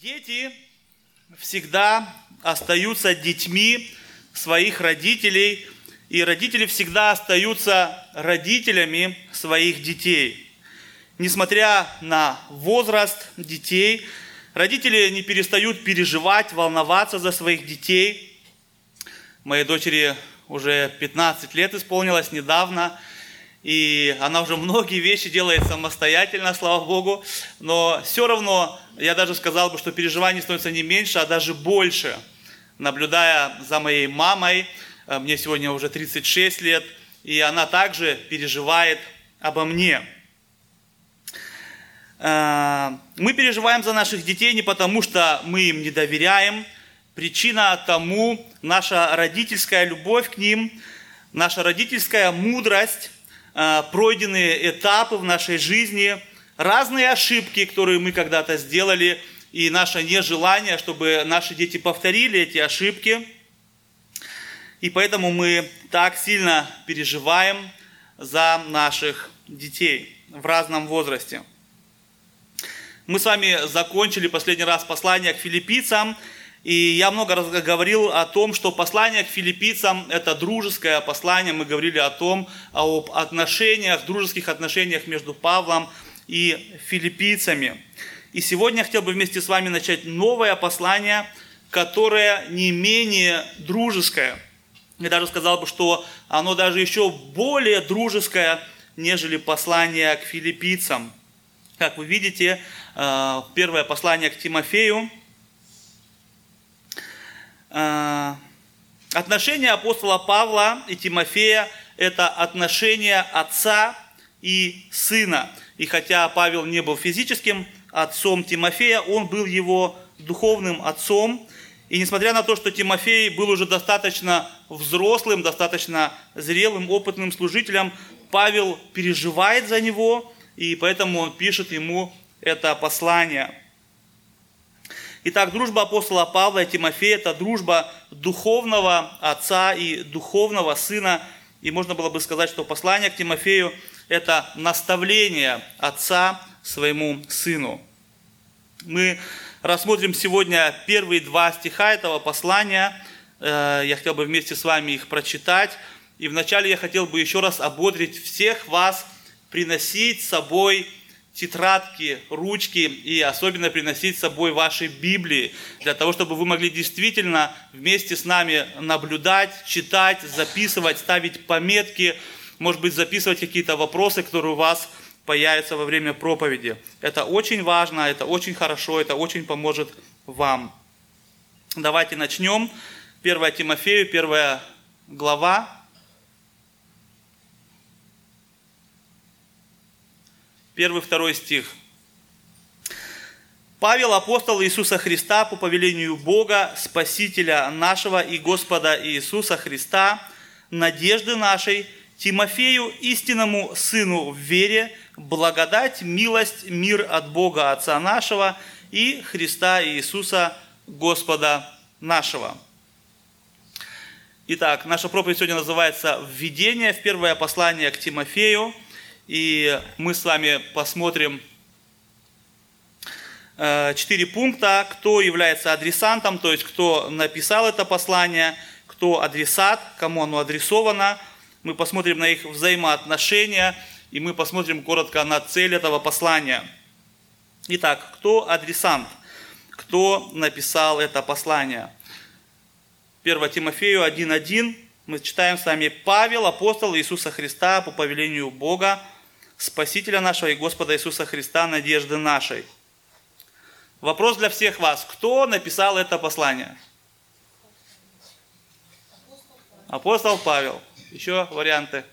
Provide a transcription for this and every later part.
Дети всегда остаются детьми своих родителей, и родители всегда остаются родителями своих детей. Несмотря на возраст детей, родители не перестают переживать, волноваться за своих детей. Моей дочери уже 15 лет исполнилось недавно – и она уже многие вещи делает самостоятельно, слава Богу, но все равно я даже сказал бы, что переживаний становится не меньше, а даже больше. Наблюдая за моей мамой, э, мне сегодня уже 36 лет, и она также переживает обо мне. Э, мы переживаем за наших детей не потому, что мы им не доверяем. Причина тому наша родительская любовь к ним, наша родительская мудрость, пройденные этапы в нашей жизни, разные ошибки, которые мы когда-то сделали, и наше нежелание, чтобы наши дети повторили эти ошибки. И поэтому мы так сильно переживаем за наших детей в разном возрасте. Мы с вами закончили последний раз послание к филиппийцам, и я много раз говорил о том, что послание к филиппийцам – это дружеское послание. Мы говорили о том, об отношениях, дружеских отношениях между Павлом и филиппийцами. И сегодня я хотел бы вместе с вами начать новое послание, которое не менее дружеское. Я даже сказал бы, что оно даже еще более дружеское, нежели послание к филиппийцам. Как вы видите, э, первое послание к Тимофею – отношения апостола Павла и Тимофея – это отношения отца и сына. И хотя Павел не был физическим отцом Тимофея, он был его духовным отцом. И несмотря на то, что Тимофей был уже достаточно взрослым, достаточно зрелым, опытным служителем, Павел переживает за него, и поэтому он пишет ему это послание – Итак, дружба апостола Павла и Тимофея – это дружба духовного отца и духовного сына. И можно было бы сказать, что послание к Тимофею – это наставление отца своему сыну. Мы рассмотрим сегодня первые два стиха этого послания. Э, я хотел бы вместе с вами их прочитать. И вначале я хотел бы еще раз ободрить всех вас приносить с собой тетрадки, ручки и особенно приносить с собой ваши Библии, для того, чтобы вы могли действительно вместе с нами наблюдать, читать, записывать, ставить пометки, может быть, записывать какие-то вопросы, которые у вас появятся во время проповеди. Это очень важно, это очень хорошо, это очень поможет вам. Давайте начнем. 1 Тимофею, 1 глава, Первый, второй стих. Павел, апостол Иисуса Христа, по повелению Бога, Спасителя нашего и Господа Иисуса Христа, надежды нашей, Тимофею, истинному сыну в вере, благодать, милость, мир от Бога Отца нашего и Христа Иисуса Господа нашего. Итак, наша проповедь сегодня называется «Введение в первое послание к Тимофею», и мы с вами посмотрим э, четыре пункта, кто является адресантом, то есть кто написал это послание, кто адресат, кому оно адресовано. Мы посмотрим на их взаимоотношения, и мы посмотрим коротко на цель этого послания. Итак, кто адресант? Кто написал это послание? 1 Тимофею 1.1 мы читаем с вами «Павел, апостол Иисуса Христа по повелению Бога, Спасителя нашего и Господа Иисуса Христа, надежды нашей. Вопрос для всех вас. Кто написал это послание? Апостол Павел. Еще варианты.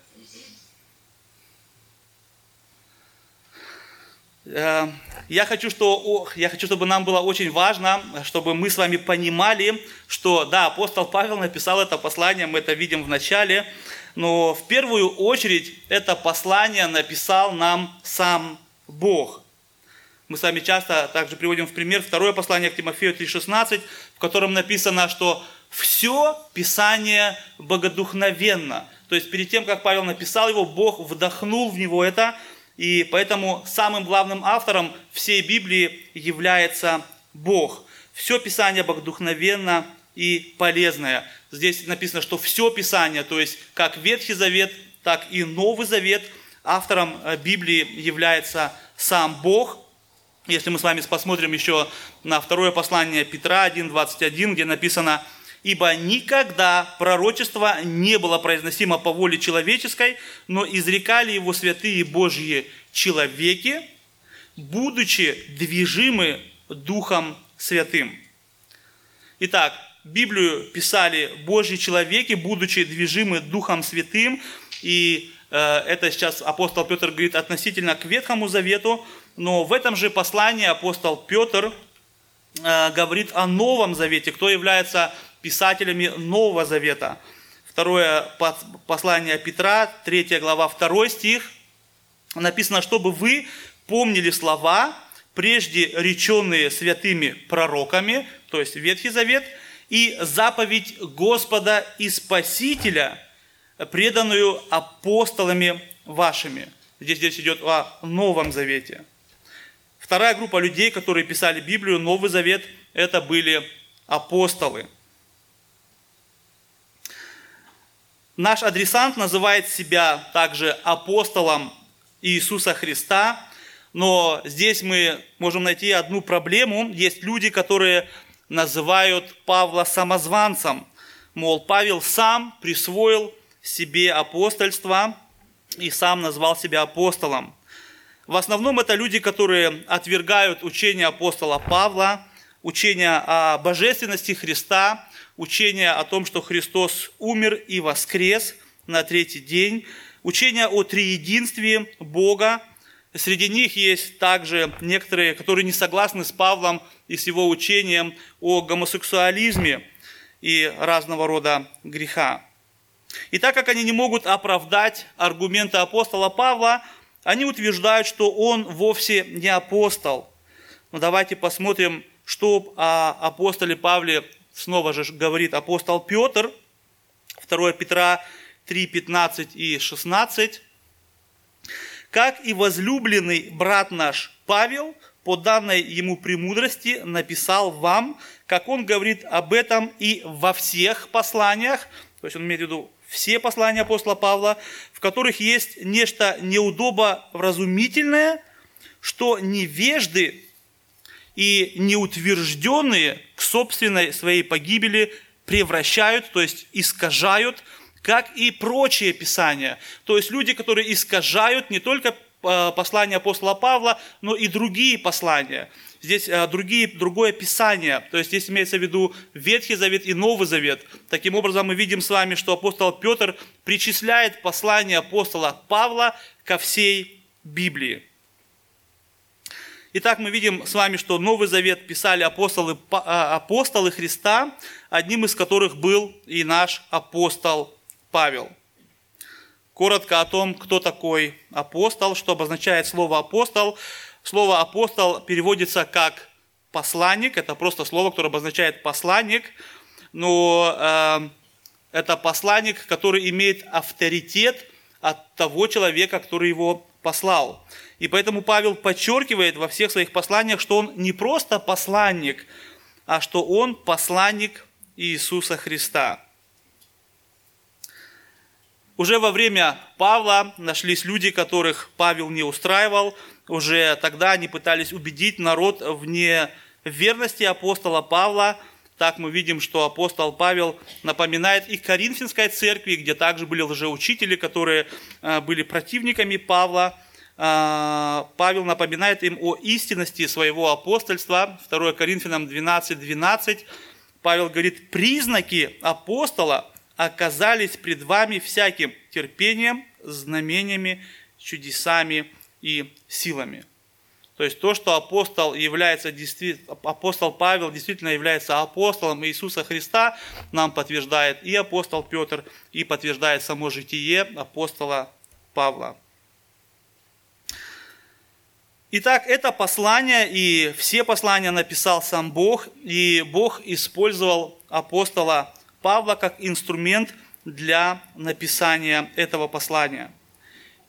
Я хочу, что, я хочу, чтобы нам было очень важно, чтобы мы с вами понимали, что да, апостол Павел написал это послание, мы это видим в начале, но в первую очередь это послание написал нам сам Бог. Мы с вами часто также приводим в пример второе послание к Тимофею 3,16, в котором написано, что все Писание богодухновенно. То есть перед тем, как Павел написал его, Бог вдохнул в него это, и поэтому самым главным автором всей Библии является Бог. Все Писание богодухновенно и полезное. Здесь написано, что все Писание, то есть как Ветхий Завет, так и Новый Завет, автором э, Библии является сам Бог. Если мы с вами посмотрим еще на второе послание Петра 1.21, где написано «Ибо никогда пророчество не было произносимо по воле человеческой, но изрекали его святые Божьи человеки, будучи движимы Духом Святым». Итак, Библию писали Божьи человеки, будучи движимы Духом Святым, и э, это сейчас апостол Петр говорит относительно к Ветхому Завету, но в этом же послании апостол Петр э, говорит о Новом Завете, кто является писателями Нового Завета. Второе послание Петра, 3 глава, 2 стих, написано, чтобы вы помнили слова, прежде реченные святыми пророками, то есть Ветхий Завет – и заповедь Господа и Спасителя, преданную апостолами вашими. Здесь речь идет о Новом Завете. Вторая группа людей, которые писали Библию, Новый Завет, это были апостолы. Наш адресант называет себя также апостолом Иисуса Христа, но здесь мы можем найти одну проблему. Есть люди, которые называют Павла самозванцем. Мол, Павел сам присвоил себе апостольство и сам назвал себя апостолом. В основном это люди, которые отвергают учение апостола Павла, учение о божественности Христа, учение о том, что Христос умер и воскрес на третий день, учение о триединстве Бога. Среди них есть также некоторые, которые не согласны с Павлом и с его учением о гомосексуализме и разного рода греха. И так как они не могут оправдать аргументы апостола Павла, они утверждают, что он вовсе не апостол. Но давайте посмотрим, что о апостоле Павле снова же говорит апостол Петр, 2 Петра 3, 15 и 16. «Как и возлюбленный брат наш Павел – по данной ему премудрости написал вам, как он говорит об этом и во всех посланиях, то есть он имеет в виду все послания апостола Павла, в которых есть нечто неудобовразумительное, что невежды и неутвержденные к собственной своей погибели превращают, то есть искажают, как и прочие писания. То есть люди, которые искажают не только Э, послания апостола Павла, но и другие послания. Здесь э, другие, другое писание, то есть здесь имеется в виду Ветхий Завет и Новый Завет. Таким образом, мы видим с вами, что апостол Петр причисляет послание апостола Павла ко всей Библии. Итак, мы видим с вами, что Новый Завет писали апостолы, э, апостолы Христа, одним из которых был и наш апостол Павел. Коротко о том, кто такой апостол, что обозначает слово апостол. Слово апостол переводится как посланник, это просто слово, которое обозначает посланник, но э, это посланник, который имеет авторитет от того человека, который его послал. И поэтому Павел подчеркивает во всех своих посланиях, что он не просто посланник, а что он посланник Иисуса Христа. Уже во время Павла нашлись люди, которых Павел не устраивал. Уже тогда они пытались убедить народ в неверности апостола Павла. Так мы видим, что апостол Павел напоминает и Коринфянской церкви, где также были лжеучители, которые э, были противниками Павла. Э, Павел напоминает им о истинности своего апостольства. 2 Коринфянам 12, 12. Павел говорит, признаки апостола – оказались пред вами всяким терпением, знамениями, чудесами и силами. То есть то, что апостол, является, апостол Павел действительно является апостолом Иисуса Христа, нам подтверждает и апостол Петр, и подтверждает само житие апостола Павла. Итак, это послание и все послания написал сам Бог, и Бог использовал апостола Павла как инструмент для написания этого послания.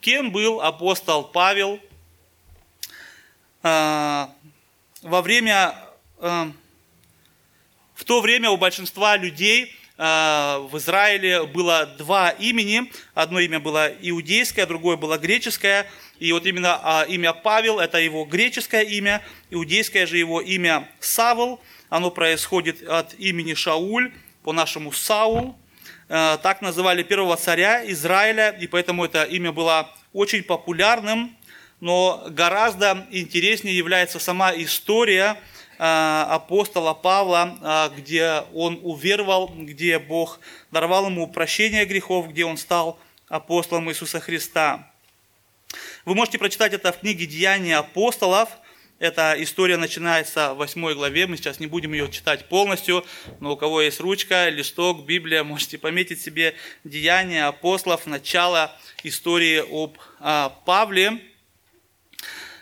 Кем был апостол Павел? А, во время в то время у большинства людей в Израиле было два имени. Одно имя было иудейское, другое было греческое. И вот именно имя Павел – это его греческое имя, иудейское же его имя Савл. Оно происходит от имени Шауль, по-нашему Саул. Так называли первого царя Израиля, и поэтому это имя было очень популярным но гораздо интереснее является сама история а, апостола Павла, а, где он уверовал, где Бог даровал ему прощение грехов, где он стал апостолом Иисуса Христа. Вы можете прочитать это в книге «Деяния апостолов», эта история начинается в 8 главе, мы сейчас не будем ее читать полностью, но у кого есть ручка, листок, Библия, можете пометить себе Деяния апостолов, начало истории об а, Павле.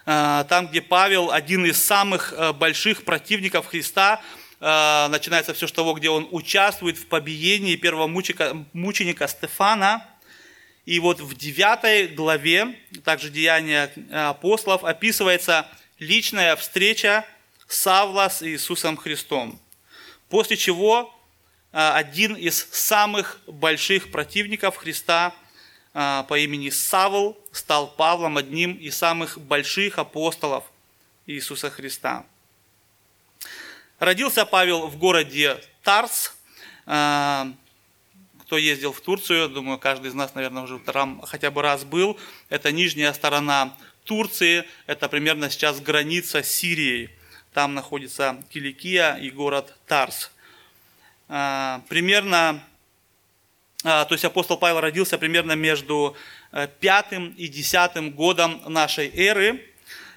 Э, там, где Павел один из самых э, больших противников Христа, э, начинается все с того, где он участвует в побиении первого мученика, мученика Стефана. И вот в 9 главе, также Деяния апостолов, описывается личная встреча Савла с Иисусом Христом. После чего один из самых больших противников Христа – по имени Савл стал Павлом одним из самых больших апостолов Иисуса Христа. Родился Павел в городе Тарс. А, кто ездил в Турцию, думаю, каждый из нас, наверное, уже там хотя бы раз был. Это нижняя сторона Турции, это примерно сейчас граница с Сирией. Там находится Киликия и город Тарс. А, примерно а, то есть апостол Павел родился примерно между э, пятым и десятым годом нашей эры.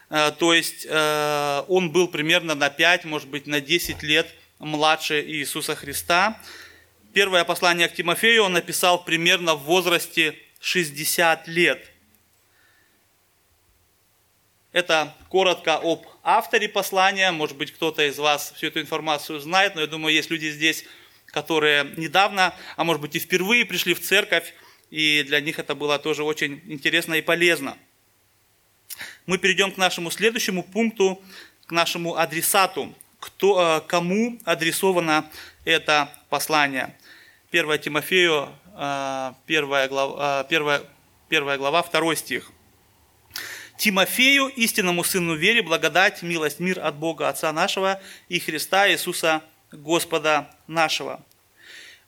Э, то есть э, он был примерно на 5, может быть, на 10 лет младше Иисуса Христа. Первое послание к Тимофею он написал примерно в возрасте 60 лет. Это коротко об авторе послания. Может быть, кто-то из вас всю эту информацию знает, но я думаю, есть люди здесь, которые недавно, а может быть и впервые пришли в церковь, и для них это было тоже очень интересно и полезно. Мы перейдем к нашему следующему пункту, к нашему адресату, кто, э, кому адресовано это послание. 1 Тимофею, 1 глава, 1, 1 глава 2 стих. Тимофею, истинному сыну вере, благодать, милость, мир от Бога Отца нашего и Христа Иисуса Господа нашего.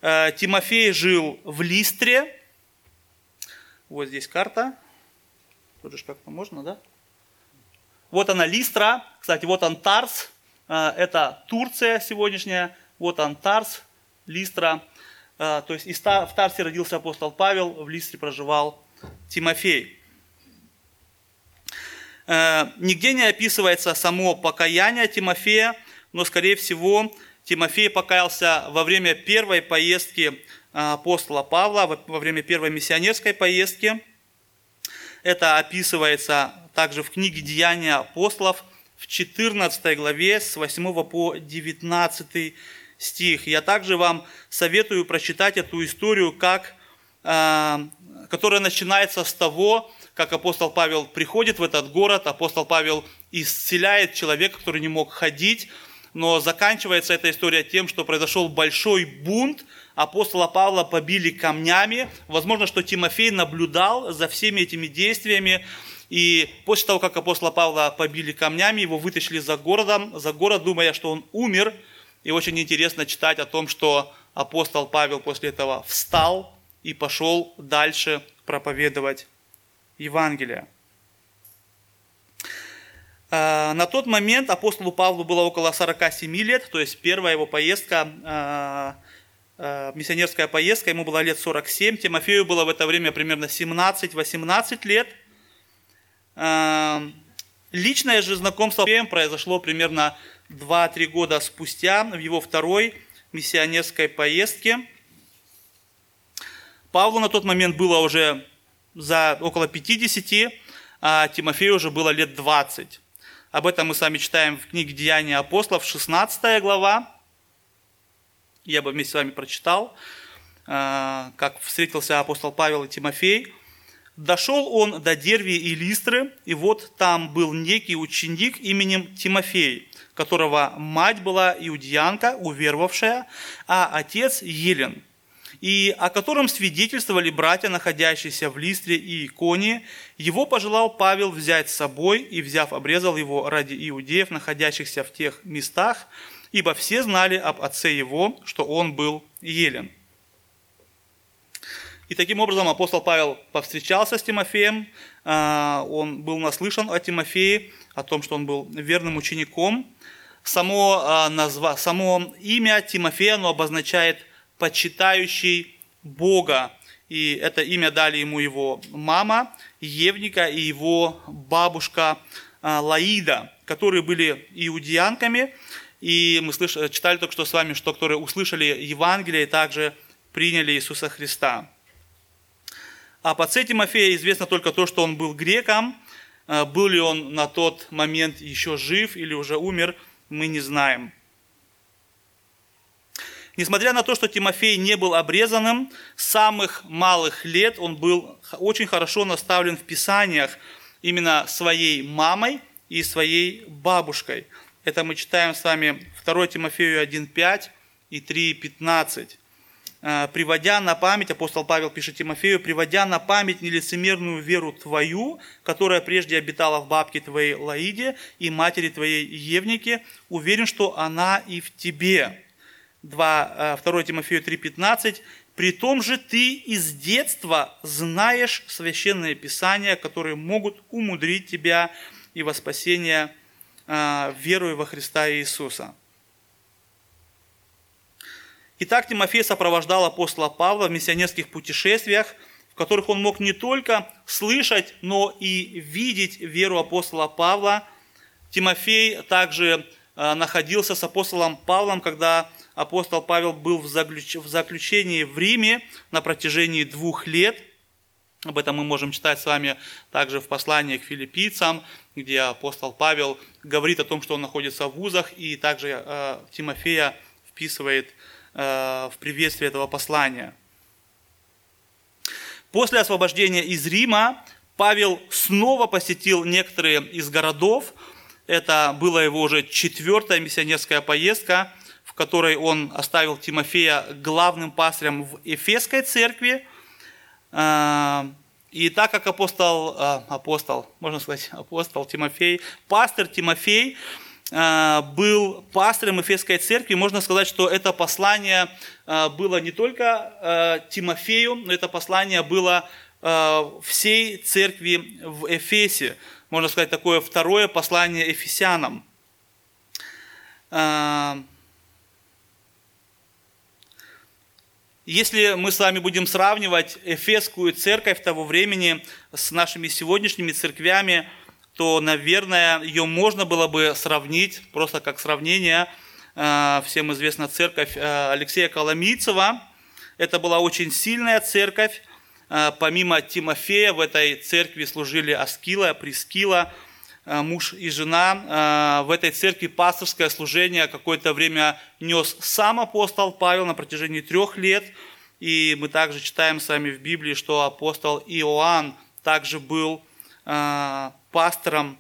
Э, Тимофей жил в Листре. Вот здесь карта. Тут же как-то можно, да? Вот она Листра. Кстати, вот он Тарс. Э, это Турция сегодняшняя. Вот он Тарс, Листра. Э, то есть в Тарсе родился апостол Павел, в Листре проживал Тимофей. Нигде не описывается само покаяние Тимофея, но, скорее всего, Тимофей покаялся во время первой поездки а, апостола Павла, во время первой миссионерской поездки. Это описывается также в книге «Деяния апостолов» в 14 главе с 8 по 19 стих. Я также вам советую прочитать эту историю, как, а, которая начинается с того, как апостол Павел приходит в этот город, апостол Павел исцеляет человека, который не мог ходить, но заканчивается эта история тем, что произошел большой бунт, апостола Павла побили камнями. Возможно, что Тимофей наблюдал за всеми этими действиями, и после того, как апостола Павла побили камнями, его вытащили за городом, за город, думая, что он умер. И очень интересно читать о том, что апостол Павел после этого встал и пошел дальше проповедовать Евангелие. А, на тот момент апостолу Павлу было около 47 лет, то есть первая его поездка, а, а, миссионерская поездка, ему было лет 47, Тимофею было в это время примерно 17-18 лет. Личное же знакомство с Тимофеем произошло примерно 2-3 года спустя, в его второй миссионерской поездке. Павлу на тот момент было уже за около 50, а Тимофею уже было лет 20. Об этом мы с вами читаем в книге «Деяния апостолов», 16 глава. Я бы вместе с вами прочитал, э, как встретился апостол Павел и Тимофей. Дошел он до Дервии и Листры, и вот там был некий ученик именем Тимофей, которого мать была иудеянка, уверовавшая, а отец Елен, и о котором свидетельствовали братья, находящиеся в Листре и Иконии. Его пожелал Павел взять с собой, и, взяв, обрезал его ради иудеев, находящихся в тех местах, ибо все знали об отце его, что он был Елен. И таким образом апостол Павел повстречался с Тимофеем, а, он был наслышан о Тимофее, о том, что он был верным учеником. Само, а, само имя Тимофея оно обозначает «почитающий Бога». И это имя дали ему его мама Евника и его бабушка а, Лаида, которые были иудеянками. И мы слыш... читали только что с вами, что которые услышали Евангелие и также приняли Иисуса Христа. О отце Тимофея известно только то, что он был греком. Э, был ли он на тот момент еще жив или уже умер, мы не знаем. Несмотря на то, что Тимофей не был обрезанным, с самых малых лет он был очень хорошо наставлен в Писаниях именно своей мамой и своей бабушкой. Это мы читаем с вами 2 Тимофею 1.5 и 3.15. Э, приводя на память, апостол Павел пишет Тимофею, приводя на память нелицемерную веру твою, которая прежде обитала в бабке твоей Лаиде и матери твоей Евнике, уверен, что она и в тебе. 2, 2 э, Тимофею 3,15. При том же ты из детства знаешь священные писания, которые могут умудрить тебя и во спасение э, веруя во Христа Иисуса. Итак, Тимофей сопровождал апостола Павла в миссионерских путешествиях, в которых он мог не только слышать, но и видеть веру апостола Павла. Тимофей также находился с апостолом Павлом, когда апостол Павел был в заключении в Риме на протяжении двух лет. Об этом мы можем читать с вами также в послании к филиппийцам, где апостол Павел говорит о том, что он находится в вузах, и также э, Тимофея вписывает Э, в приветствии этого послания. После освобождения из Рима Павел снова посетил некоторые из городов. Это была его уже четвертая миссионерская поездка, в которой он оставил Тимофея главным пастырем в Эфесской церкви. Э, и так как апостол, э, апостол, можно сказать, апостол Тимофей, пастор Тимофей – Э, был пастором Эфесской церкви, можно сказать, что это послание было не только Тимофею, но это послание было всей церкви в Эфесе. Можно сказать, такое второе послание Эфесянам. Если мы с вами будем сравнивать Эфесскую церковь того времени с нашими сегодняшними церквями, то, наверное, ее можно было бы сравнить, просто как сравнение, э, всем известна церковь э, Алексея Коломийцева. Это была очень сильная церковь. Э, помимо Тимофея в этой церкви служили Аскила, Прискила, муж и жена. В этой церкви пасторское служение какое-то время нес сам апостол Павел на протяжении трех лет. И мы также читаем с вами в Библии, что апостол Иоанн также был пастором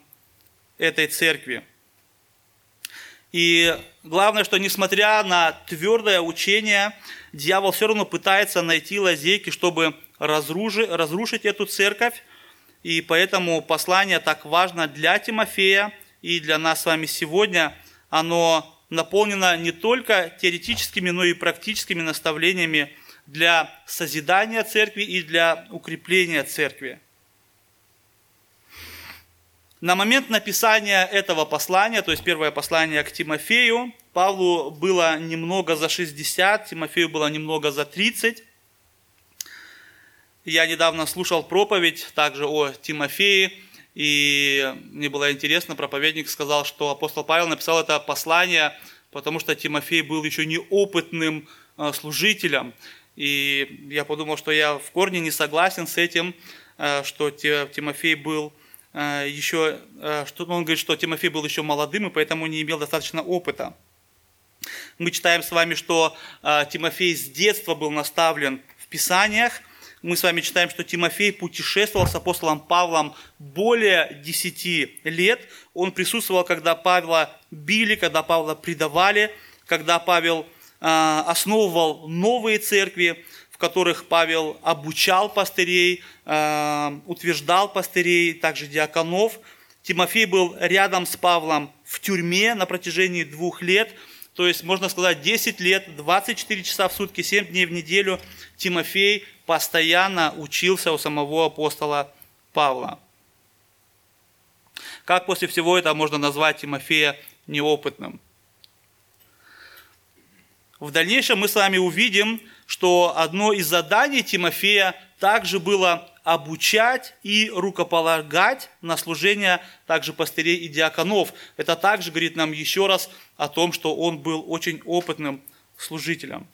этой церкви. И главное, что несмотря на твердое учение, дьявол все равно пытается найти лазейки, чтобы разрушить, разрушить эту церковь. И поэтому послание так важно для Тимофея и для нас с вами сегодня. Оно наполнено не только теоретическими, но и практическими наставлениями для созидания церкви и для укрепления церкви. На момент написания этого послания, то есть первое послание к Тимофею, Павлу было немного за 60, Тимофею было немного за 30. Я недавно слушал проповедь также о Тимофее, и мне было интересно, проповедник сказал, что апостол Павел написал это послание, потому что Тимофей был еще неопытным э, служителем. И я подумал, что я в корне не согласен с этим, э, что Тимофей был Э, еще, что он говорит, что Тимофей был еще молодым и поэтому не имел достаточно опыта. Мы читаем с вами, что Тимофей с детства был наставлен в Писаниях, мы с вами читаем, что Тимофей путешествовал с апостолом Павлом более 10 лет. Он присутствовал, когда Павла били, когда Павла предавали, когда Павел э, основывал новые церкви, в которых Павел обучал пастырей, э, утверждал пастырей, также диаконов. Тимофей был рядом с Павлом в тюрьме на протяжении двух лет – то есть, можно сказать, 10 лет, 24 часа в сутки, 7 дней в неделю Тимофей постоянно учился у самого апостола Павла. Как после всего этого можно назвать Тимофея неопытным? В дальнейшем мы с вами увидим, что одно из заданий Тимофея также было обучать и рукополагать на служение также пастырей и диаконов. Это также говорит нам еще раз о том, что он был очень опытным служителем.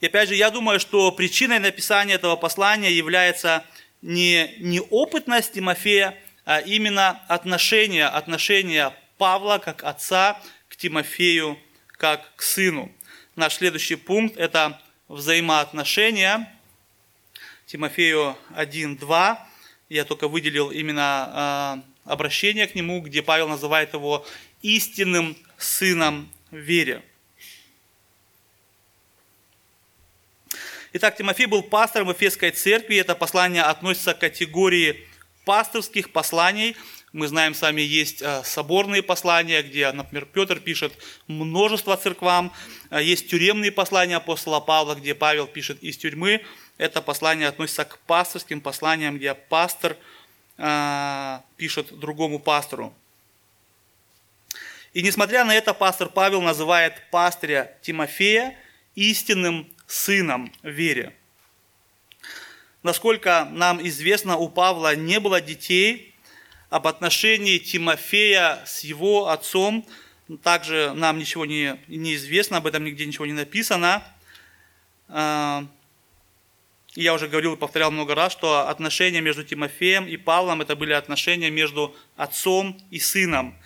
И опять же, я думаю, что причиной написания этого послания является не неопытность Тимофея, а именно отношение, отношение Павла как отца к Тимофею как к сыну. Наш следующий пункт – это взаимоотношения Тимофею 1.2. Я только выделил именно э, обращение к нему, где Павел называет его истинным сыном в вере. Итак, Тимофей был пастором в Эфесской церкви. Это послание относится к категории пасторских посланий. Мы знаем, с вами есть э, соборные послания, где, например, Петр пишет множество церквам. Э, есть тюремные послания апостола Павла, где Павел пишет из тюрьмы это послание относится к пасторским посланиям, где пастор э, пишет другому пастору. И несмотря на это, пастор Павел называет пастыря Тимофея истинным сыном в вере. Насколько нам известно, у Павла не было детей. Об отношении Тимофея с его отцом также нам ничего не, не известно, об этом нигде ничего не написано. А, я уже говорил и повторял много раз, что отношения между Тимофеем и Павлом это были отношения между отцом и сыном.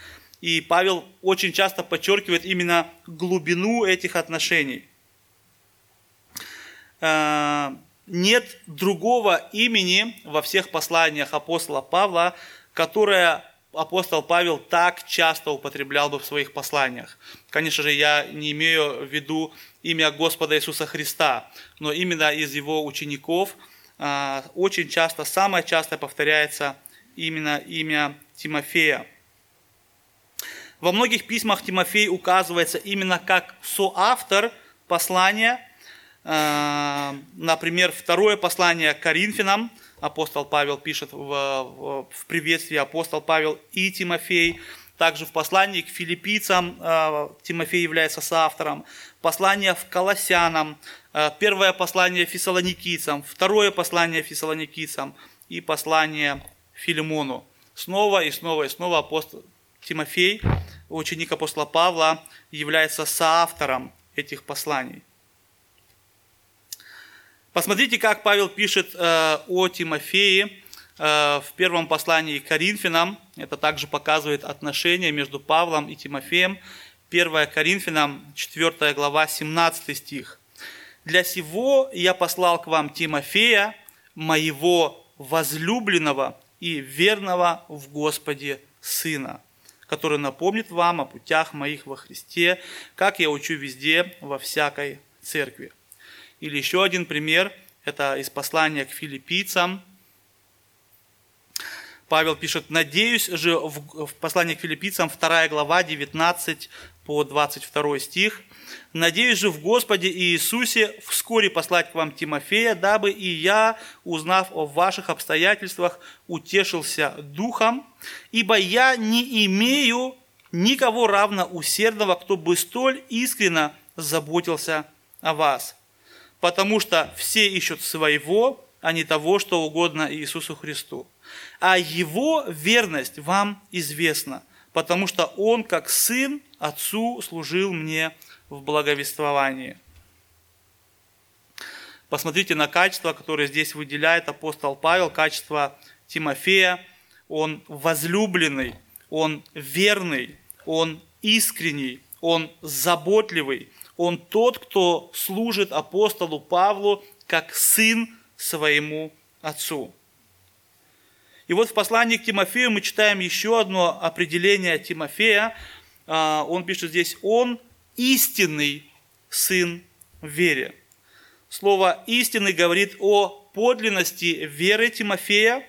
И Павел очень часто подчеркивает именно глубину этих отношений. Э, нет другого имени во всех посланиях апостола Павла, которое апостол Павел так часто употреблял бы в своих посланиях. Конечно же, я не имею в виду имя Господа Иисуса Христа, но именно из его учеников а, очень часто, самое часто повторяется именно имя Тимофея. Во многих письмах Тимофей указывается именно как соавтор послания. А, например, второе послание Коринфянам – апостол Павел пишет в, в приветствии апостол Павел и Тимофей. Также в послании к филиппийцам э, Тимофей является соавтором. Послание в Колоссянам, э, первое послание фессалоникийцам, второе послание фессалоникийцам и послание Филимону. Снова и снова и снова апостол Тимофей, ученик апостола Павла, является соавтором этих посланий. Посмотрите, как Павел пишет э, о Тимофее э, в первом послании к Коринфянам. Это также показывает отношения между Павлом и Тимофеем. 1 Коринфянам, 4 глава, 17 стих. «Для сего я послал к вам Тимофея, моего возлюбленного и верного в Господе сына, который напомнит вам о путях моих во Христе, как я учу везде, во всякой церкви». Или еще один пример, это из послания к филиппийцам. Павел пишет, «Надеюсь же» в, в послании к филиппийцам, 2 глава, 19 по 22 стих, «Надеюсь же в Господе Иисусе вскоре послать к вам Тимофея, дабы и я, узнав о ваших обстоятельствах, утешился духом, ибо я не имею никого равно усердного, кто бы столь искренно заботился о вас» потому что все ищут своего, а не того, что угодно Иисусу Христу. А Его верность вам известна, потому что Он, как Сын, Отцу служил мне в благовествовании. Посмотрите на качество, которое здесь выделяет апостол Павел, качество Тимофея. Он возлюбленный, он верный, он искренний, он заботливый, он тот, кто служит апостолу Павлу как сын своему отцу. И вот в послании к Тимофею мы читаем еще одно определение Тимофея. А, он пишет здесь, он истинный сын в вере. Слово «истинный» говорит о подлинности веры Тимофея,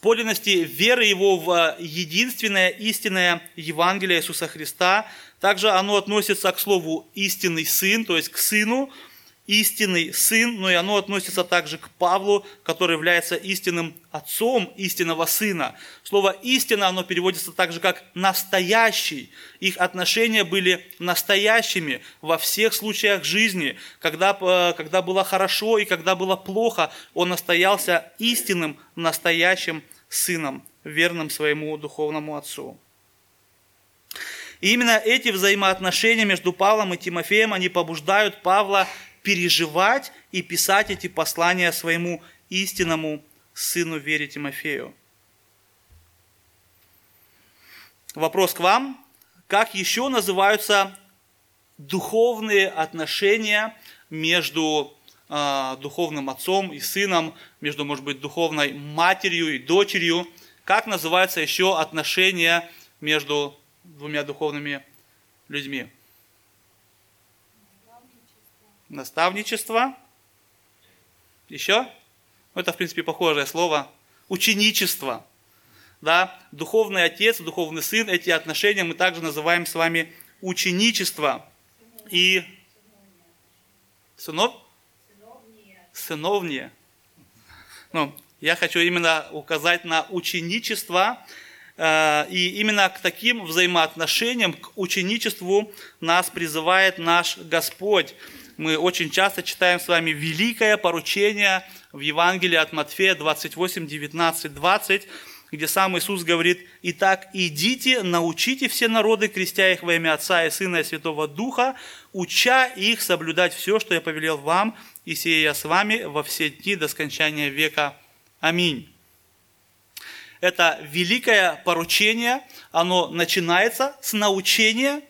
а, подлинности веры его в единственное истинное Евангелие Иисуса Христа. Также оно относится к слову «истинный сын», то есть к сыну, истинный сын, но и оно относится также к Павлу, который является истинным отцом истинного сына. Слово «истина» оно переводится также как «настоящий». Их отношения были настоящими во всех случаях жизни. Когда, э, когда было хорошо и когда было плохо, он остоялся истинным, настоящим сыном, верным своему духовному отцу. И именно эти взаимоотношения между Павлом и Тимофеем, они побуждают Павла переживать и писать эти послания своему истинному сыну вере Тимофею. Вопрос к вам. Как еще называются духовные отношения между э, духовным отцом и сыном, между, может быть, духовной матерью и дочерью? Как называются еще отношения между двумя духовными людьми? Наставничество. Еще? Ну, это, в принципе, похожее слово. Ученичество. Да? Духовный отец, духовный сын, эти отношения мы также называем с вами ученичество. И сынов? Сыновнее. Ну, я хочу именно указать на ученичество, э, и именно к таким взаимоотношениям, к ученичеству нас призывает наш Господь мы очень часто читаем с вами великое поручение в Евангелии от Матфея 28, 19, 20, где сам Иисус говорит, «Итак, идите, научите все народы, крестя их во имя Отца и Сына и Святого Духа, уча их соблюдать все, что я повелел вам, и сея я с вами во все дни до скончания века. Аминь». Это великое поручение, оно начинается с научения.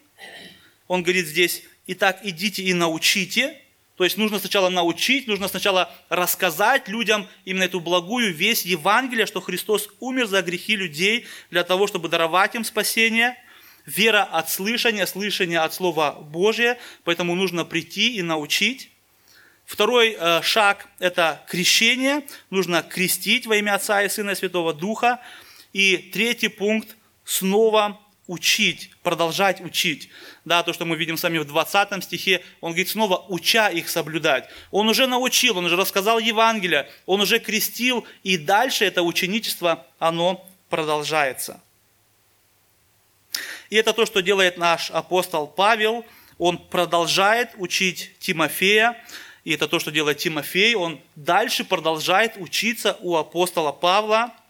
Он говорит здесь, Итак, идите и научите. То есть нужно сначала научить, нужно сначала рассказать людям именно эту благую весть Евангелия, что Христос умер за грехи людей для того, чтобы даровать им спасение. Вера от слышания, слышание от Слова Божия, поэтому нужно прийти и научить. Второй э, шаг – это крещение. Нужно крестить во имя Отца и Сына и Святого Духа. И третий пункт – снова учить, продолжать учить. Да, то, что мы видим с вами в 20 стихе, он говорит снова, уча их соблюдать. Он уже научил, он уже рассказал Евангелие, он уже крестил, и дальше это ученичество, оно продолжается. И это то, что делает наш апостол Павел. Он продолжает учить Тимофея, и это то, что делает Тимофей. Он дальше продолжает учиться у апостола Павла –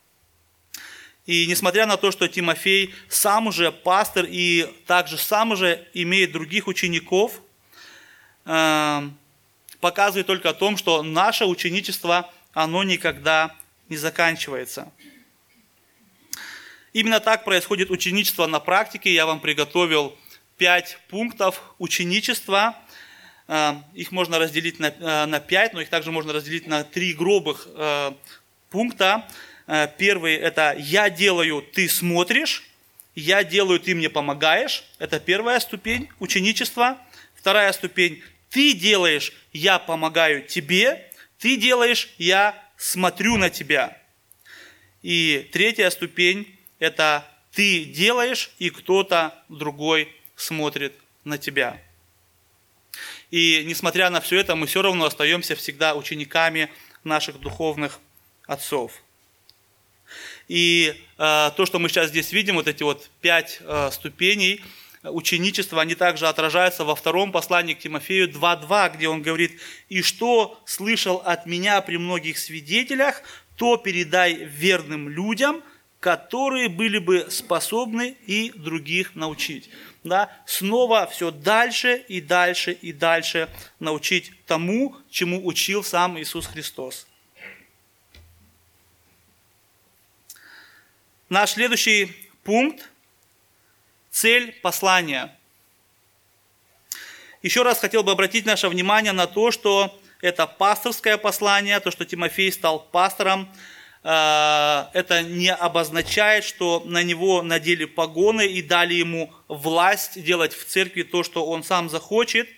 и несмотря на то, что Тимофей сам уже пастор и также сам уже имеет других учеников, э, показывает только о том, что наше ученичество, оно никогда не заканчивается. Именно так происходит ученичество на практике. Я вам приготовил пять пунктов ученичества. Э, их можно разделить на, э, на пять, но их также можно разделить на три грубых пункта. Э, первый – это «я делаю, ты смотришь», «я делаю, ты мне помогаешь». Это первая ступень ученичества. Вторая ступень – ты делаешь, я помогаю тебе, ты делаешь, я смотрю на тебя. И третья ступень – это ты делаешь, и кто-то другой смотрит на тебя. И несмотря на все это, мы все равно остаемся всегда учениками наших духовных отцов. И э, то, что мы сейчас здесь видим, вот эти вот пять э, ступеней ученичества, они также отражаются во втором послании к Тимофею 2.2, где он говорит, «И что слышал от меня при многих свидетелях, то передай верным людям, которые были бы способны и других научить». Да? Снова все дальше и дальше и дальше научить тому, чему учил сам Иисус Христос. Наш следующий пункт – цель послания. Еще раз хотел бы обратить наше внимание на то, что это пасторское послание, то, что Тимофей стал пастором, э, это не обозначает, что на него надели погоны и дали ему власть делать в церкви то, что он сам захочет.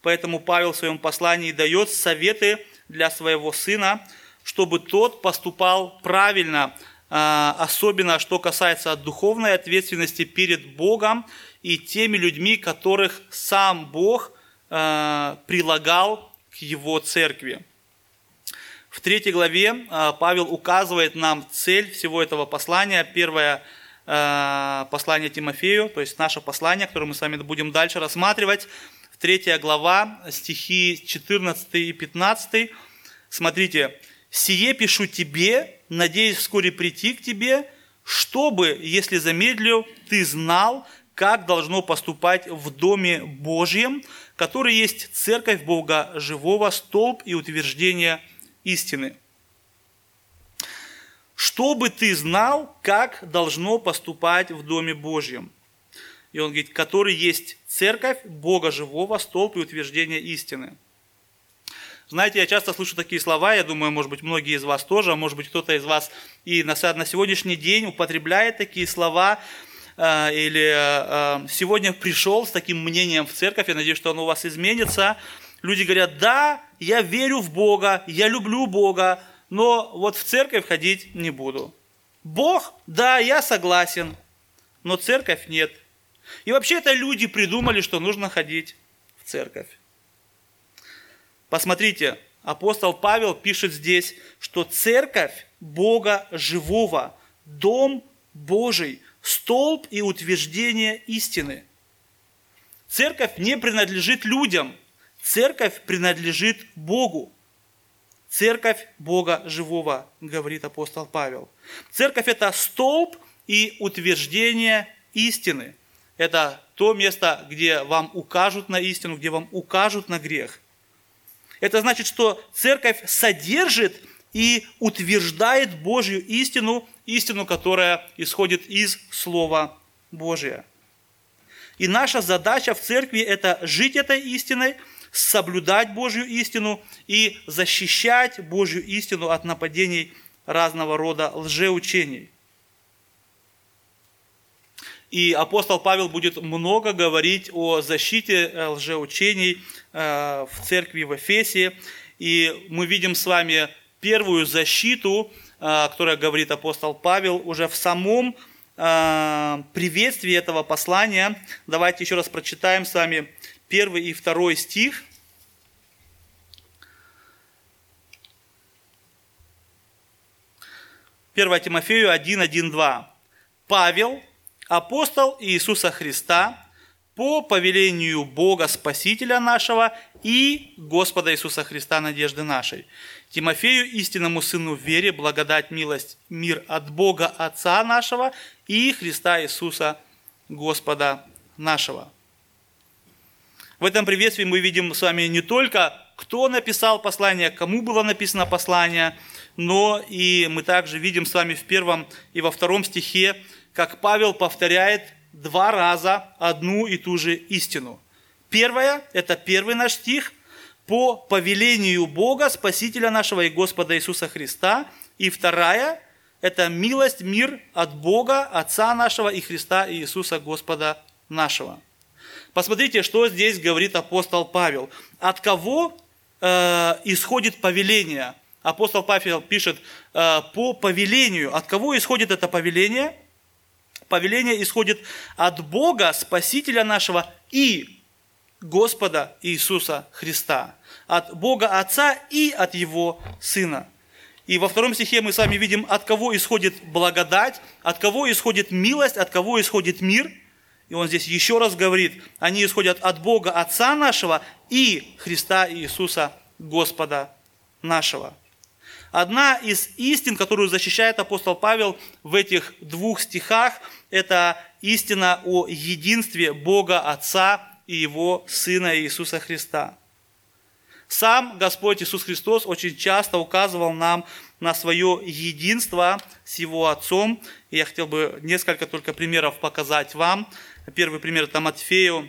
Поэтому Павел в своем послании дает советы для своего сына, чтобы тот поступал правильно, особенно что касается духовной ответственности перед Богом и теми людьми, которых сам Бог э, прилагал его церкви. В третьей главе а, Павел указывает нам цель всего этого послания. Первое а, послание Тимофею, то есть наше послание, которое мы с вами будем дальше рассматривать. Третья глава, стихи 14 и 15. Смотрите, «Сие пишу тебе, надеясь вскоре прийти к тебе, чтобы, если замедлю, ты знал, как должно поступать в Доме Божьем, который есть церковь Бога живого, столб и утверждение истины. Чтобы ты знал, как должно поступать в Доме Божьем. И он говорит, который есть церковь Бога живого, столб и утверждение истины. Знаете, я часто слышу такие слова, я думаю, может быть, многие из вас тоже, а может быть, кто-то из вас и на, на сегодняшний день употребляет такие слова, Э, или э, э, сегодня пришел с таким мнением в церковь, я надеюсь, что оно у вас изменится. Люди говорят, да, я верю в Бога, я люблю Бога, но вот в церковь ходить не буду. Бог, да, я согласен, но церковь нет. И вообще это люди придумали, что нужно ходить в церковь. Посмотрите, апостол Павел пишет здесь, что церковь Бога живого, дом Божий, столб и утверждение истины. Церковь не принадлежит людям, церковь принадлежит Богу. Церковь Бога живого, говорит апостол Павел. Церковь – это столб и утверждение истины. Это то место, где вам укажут на истину, где вам укажут на грех. Это значит, что церковь содержит и утверждает Божью истину, истину, которая исходит из Слова Божия. И наша задача в церкви – это жить этой истиной, соблюдать Божью истину и защищать Божью истину от нападений разного рода лжеучений. И апостол Павел будет много говорить о защите э, лжеучений э, в церкви в Эфесе. И мы видим с вами первую защиту, о которой говорит апостол Павел, уже в самом приветствии этого послания. Давайте еще раз прочитаем с вами первый и второй стих. Первое Тимофею 1, 1, 2. Павел, апостол Иисуса Христа, по повелению Бога Спасителя нашего и Господа Иисуса Христа, надежды нашей. Тимофею, истинному сыну в вере, благодать, милость, мир от Бога Отца нашего и Христа Иисуса Господа нашего. В этом приветствии мы видим с вами не только, кто написал послание, кому было написано послание, но и мы также видим с вами в первом и во втором стихе, как Павел повторяет два раза одну и ту же истину. Первое, это первый наш стих, по повелению Бога, Спасителя нашего и Господа Иисуса Христа. И вторая – это милость, мир от Бога, Отца нашего и Христа Иисуса Господа нашего. Посмотрите, что здесь говорит апостол Павел. От кого э, исходит повеление? Апостол Павел пишет э, по повелению. От кого исходит это повеление? Повеление исходит от Бога, Спасителя нашего и Господа Иисуса Христа от Бога Отца и от Его Сына. И во втором стихе мы с вами видим, от кого исходит благодать, от кого исходит милость, от кого исходит мир. И он здесь еще раз говорит, они исходят от Бога Отца нашего и Христа Иисуса Господа нашего. Одна из истин, которую защищает апостол Павел в этих двух стихах, это истина о единстве Бога Отца и Его Сына Иисуса Христа. Сам Господь Иисус Христос очень часто указывал нам на свое единство с Его Отцом. И я хотел бы несколько только примеров показать вам. Первый пример – это Матфею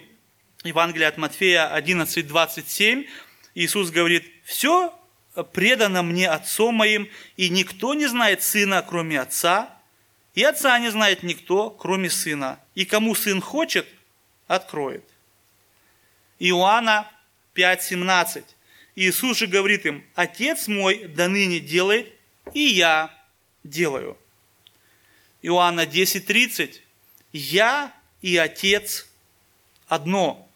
Евангелие от Матфея 11, 27, Иисус говорит, «Все предано мне Отцом моим, и никто не знает Сына, кроме Отца, и Отца не знает никто, кроме Сына, и кому Сын хочет, откроет». Иоанна 5, 17. Иисус же говорит им, «Отец мой до ныне делает, и я делаю». Иоанна 10, 30. «Я и Отец одно».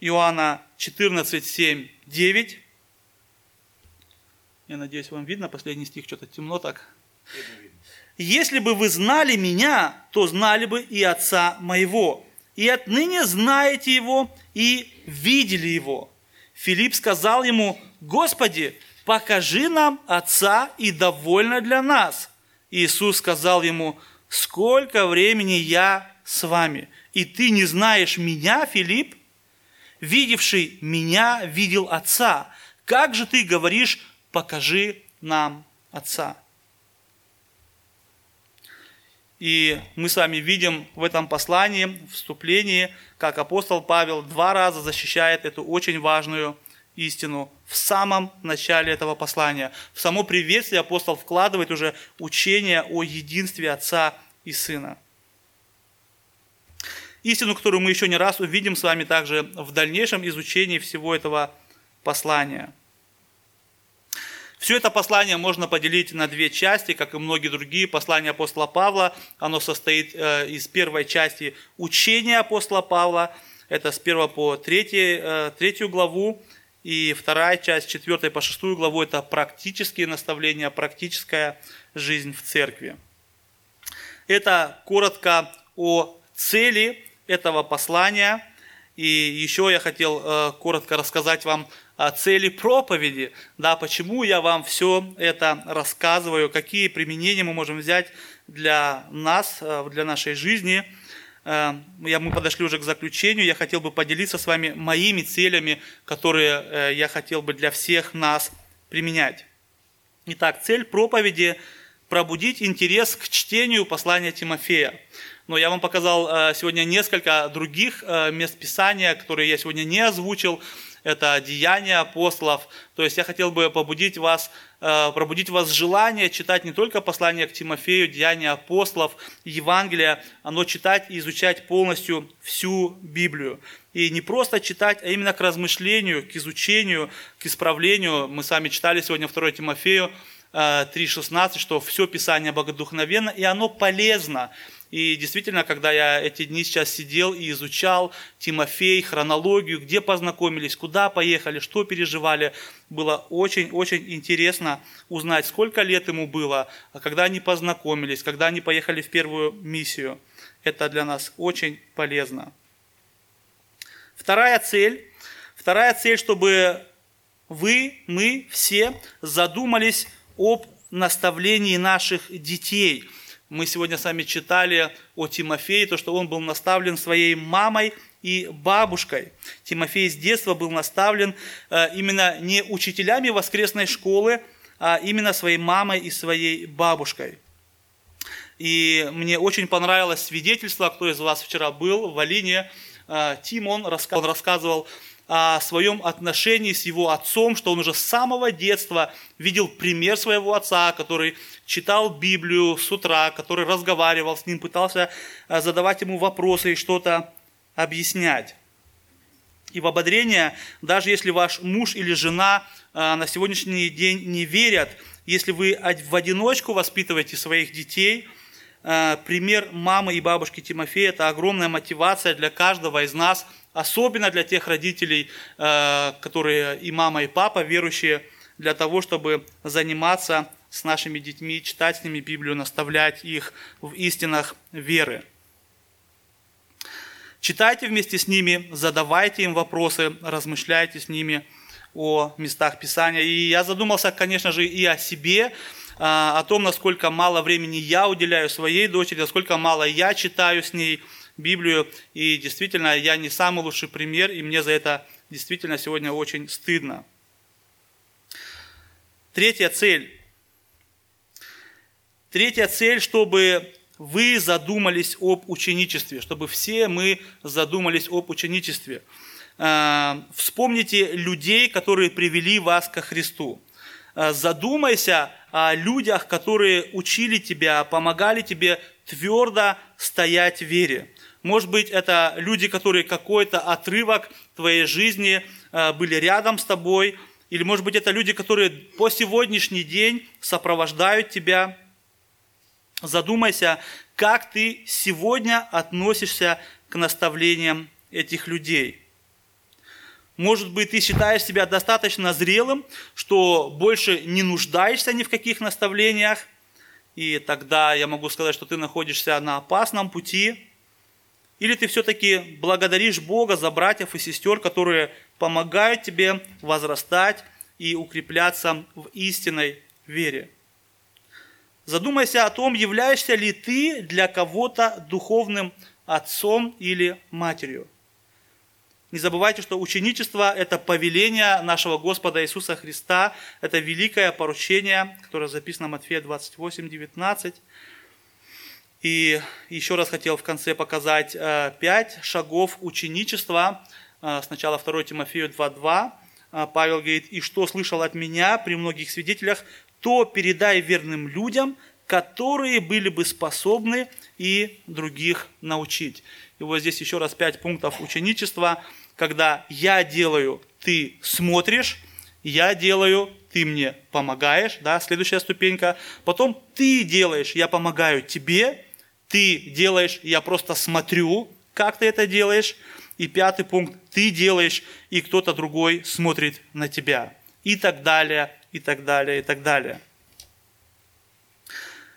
Иоанна 14, 7, 9. Я надеюсь, вам видно последний стих, что-то темно так. Если бы вы знали меня, то знали бы и Отца моего. И отныне знаете его и видели его. Филипп сказал ему, Господи, покажи нам Отца и довольно для нас. Иисус сказал ему, сколько времени я с вами, и ты не знаешь меня, Филипп? видевший меня, видел Отца. Как же ты говоришь, покажи нам Отца? И мы с вами видим в этом послании, вступлении, как апостол Павел два раза защищает эту очень важную истину в самом начале этого послания. В само приветствие апостол вкладывает уже учение о единстве Отца и Сына. Истину, которую мы еще не раз увидим с вами также в дальнейшем изучении всего этого послания. Все это послание можно поделить на две части, как и многие другие послания апостола Павла. Оно состоит э, из первой части учения апостола Павла, это с 1 по 3, э, третью главу, и вторая часть, с 4 по 6 главу, это практические наставления, практическая жизнь в церкви. Это коротко о цели этого послания. И еще я хотел э, коротко рассказать вам цели проповеди, да, почему я вам все это рассказываю, какие применения мы можем взять для нас, э, для нашей жизни. Э, я, мы подошли уже к заключению, я хотел бы поделиться с вами моими целями, которые я хотел бы для всех нас применять. Итак, цель проповеди – пробудить интерес к чтению послания Тимофея но я вам показал э, сегодня несколько других э, мест Писания, которые я сегодня не озвучил. Это деяния апостолов. То есть я хотел бы побудить вас, э, пробудить вас желание читать не только послание к Тимофею, деяния апостолов, Евангелие, но читать и изучать полностью всю Библию. И не просто читать, а именно к размышлению, к изучению, к исправлению. Мы с вами читали сегодня 2 Тимофею 3,16, что все Писание богодухновенно, и оно полезно. И действительно, когда я эти дни сейчас сидел и изучал Тимофей, хронологию, где познакомились, куда поехали, что переживали, было очень-очень интересно узнать, сколько лет ему было, когда они познакомились, когда они поехали в первую миссию. Это для нас очень полезно. Вторая цель. Вторая цель, чтобы вы, мы все задумались об наставлении наших детей – мы сегодня с вами читали о Тимофее, то, что он был наставлен своей мамой и бабушкой. Тимофей с детства был наставлен э, именно не учителями воскресной школы, а именно своей мамой и своей бабушкой. И мне очень понравилось свидетельство, кто из вас вчера был в Алине. Э, Тим, он рассказывал о своем отношении с его отцом, что он уже с самого детства видел пример своего отца, который читал Библию с утра, который разговаривал с ним, пытался э, задавать ему вопросы и что-то объяснять. И в ободрение, даже если ваш муж или жена э, на сегодняшний день не верят, если вы в одиночку воспитываете своих детей, пример мамы и бабушки Тимофея – это огромная мотивация для каждого из нас – особенно для тех родителей, э, которые и мама, и папа верующие, для того, чтобы заниматься с нашими детьми, читать с ними Библию, наставлять их в истинах веры. Читайте вместе с ними, задавайте им вопросы, размышляйте с ними о местах Писания. И я задумался, конечно же, и о себе, э, о том, насколько мало времени я уделяю своей дочери, насколько мало я читаю с ней – Библию, и действительно я не самый лучший пример, и мне за это действительно сегодня очень стыдно. Третья цель. Третья цель, чтобы вы задумались об ученичестве, чтобы все мы задумались об ученичестве. Э, вспомните людей, которые привели вас ко Христу. Э, задумайся о людях, которые учили тебя, помогали тебе твердо стоять в вере. Может быть, это люди, которые какой-то отрывок твоей жизни э, были рядом с тобой, или, может быть, это люди, которые по сегодняшний день сопровождают тебя. Задумайся, как ты сегодня относишься к наставлениям этих людей. Может быть, ты считаешь себя достаточно зрелым, что больше не нуждаешься ни в каких наставлениях, и тогда я могу сказать, что ты находишься на опасном пути. Или ты все-таки благодаришь Бога за братьев и сестер, которые помогают тебе возрастать и укрепляться в истинной вере. Задумайся о том, являешься ли ты для кого-то духовным отцом или матерью. Не забывайте, что ученичество – это повеление нашего Господа Иисуса Христа, это великое поручение, которое записано в Матфея 28, 19. И еще раз хотел в конце показать э, пять шагов ученичества. Э, сначала 2 Тимофею 2.2. Э, Павел говорит, «И что слышал от меня при многих свидетелях, то передай верным людям, которые были бы способны и других научить». И вот здесь еще раз пять пунктов ученичества, когда я делаю, ты смотришь, я делаю, ты мне помогаешь, да, следующая ступенька. Потом ты делаешь, я помогаю тебе, ты делаешь, я просто смотрю, как ты это делаешь. И пятый пункт, ты делаешь, и кто-то другой смотрит на тебя. И так далее, и так далее, и так далее.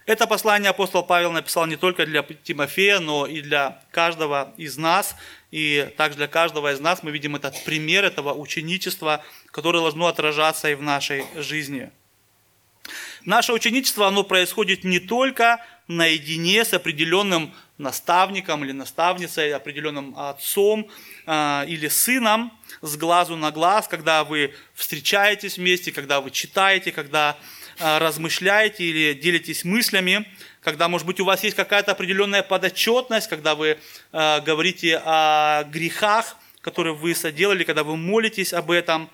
Это послание апостол Павел написал не только для Тимофея, но и для каждого из нас. И также для каждого из нас мы видим этот пример этого ученичества, которое должно отражаться и в нашей жизни. Наше ученичество, оно происходит не только наедине с определенным наставником или наставницей, определенным отцом э, или сыном, с глазу на глаз, когда вы встречаетесь вместе, когда вы читаете, когда размышляете или делитесь мыслями, когда, может быть, у вас есть какая-то определенная подотчетность, когда вы э, говорите о грехах, которые вы соделали, когда вы молитесь об этом.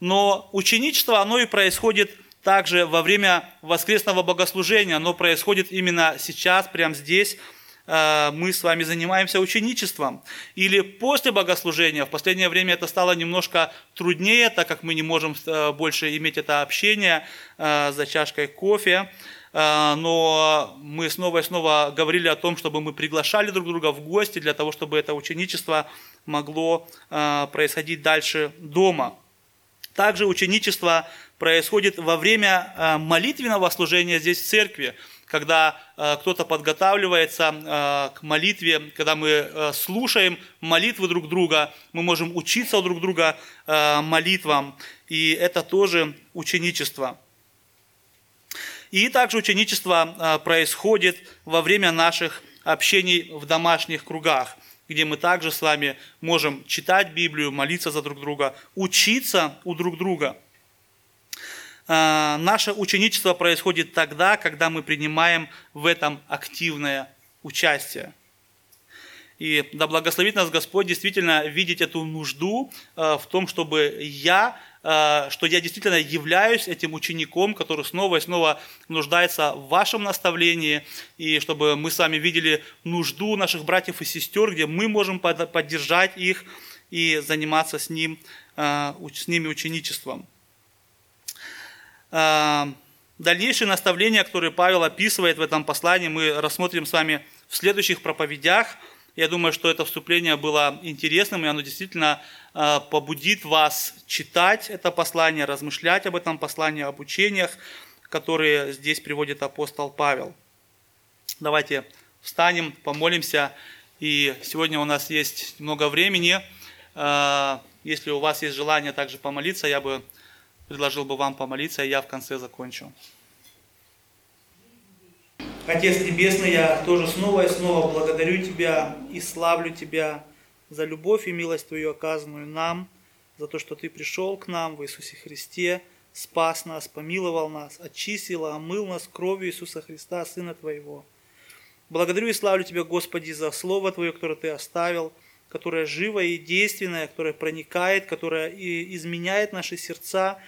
Но ученичество, оно и происходит – также во время воскресного богослужения, оно происходит именно сейчас, прямо здесь, э, мы с вами занимаемся ученичеством. Или после богослужения, в последнее время это стало немножко труднее, так как мы не можем э, больше иметь это общение э, за чашкой кофе, но мы снова и снова говорили о том, чтобы мы приглашали друг друга в гости для того, чтобы это ученичество могло происходить дальше дома. Также ученичество происходит во время э, молитвенного служения здесь в церкви, когда э, кто-то подготавливается э, к молитве, когда мы слушаем молитвы друг друга, мы можем учиться у друг друга молитвам, и это тоже ученичество. И также ученичество происходит во время наших общений в домашних кругах, где мы также с вами можем читать Библию, молиться за друг друга, учиться у друг друга – наше ученичество происходит тогда, когда мы принимаем в этом активное участие. И да благословит нас Господь действительно видеть эту нужду а, в том, чтобы я, а, что я действительно являюсь этим учеником, который снова и снова нуждается в вашем наставлении, и чтобы мы с вами видели нужду наших братьев и сестер, где мы можем поддержать их и заниматься с, ним, с ними ученичеством. А, дальнейшие наставления, которые Павел описывает в этом послании, мы рассмотрим с вами в следующих проповедях. Я думаю, что это вступление было интересным, и оно действительно а, побудит вас читать это послание, размышлять об этом послании, об учениях, которые здесь приводит апостол Павел. Давайте встанем, помолимся. И сегодня у нас есть много времени. А, если у вас есть желание также помолиться, я бы предложил бы вам помолиться, и я в конце закончу. Отец Небесный, я тоже снова и снова благодарю Тебя и славлю Тебя за любовь и милость Твою, оказанную нам, за то, что Ты пришел к нам в Иисусе Христе, спас нас, помиловал нас, очистил, омыл нас кровью Иисуса Христа, Сына Твоего. Благодарю и славлю Тебя, Господи, за Слово Твое, которое Ты оставил, которое живое и действенное, которое проникает, которое изменяет наши сердца,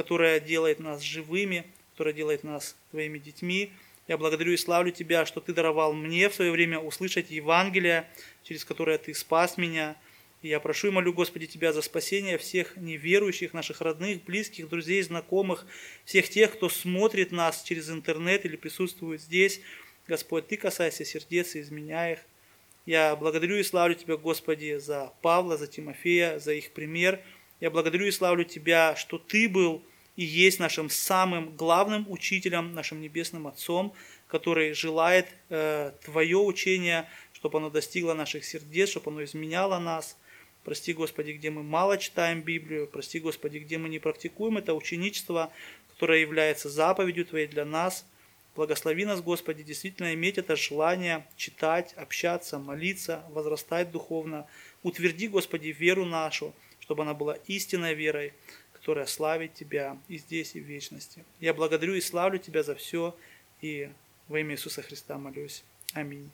которое делает нас живыми, которое делает нас Твоими детьми. Я благодарю и славлю Тебя, что Ты даровал мне в свое время услышать Евангелие, через которое Ты спас меня. И я прошу и молю, Господи, Тебя за спасение всех неверующих, наших родных, близких, друзей, знакомых, всех тех, кто смотрит нас через интернет или присутствует здесь. Господь, Ты касайся сердец и изменяй их. Я благодарю и славлю Тебя, Господи, за Павла, за Тимофея, за их пример. Я благодарю и славлю Тебя, что Ты был и есть нашим самым главным учителем, нашим небесным Отцом, который желает э, Твое учение, чтобы оно достигло наших сердец, чтобы оно изменяло нас. Прости, Господи, где мы мало читаем Библию, прости, Господи, где мы не практикуем это ученичество, которое является заповедью Твоей для нас. Благослови нас, Господи, действительно иметь это желание читать, общаться, молиться, возрастать духовно. Утверди, Господи, веру нашу, чтобы она была истинной верой, которая славит Тебя и здесь, и в вечности. Я благодарю и славлю Тебя за все, и во имя Иисуса Христа молюсь. Аминь.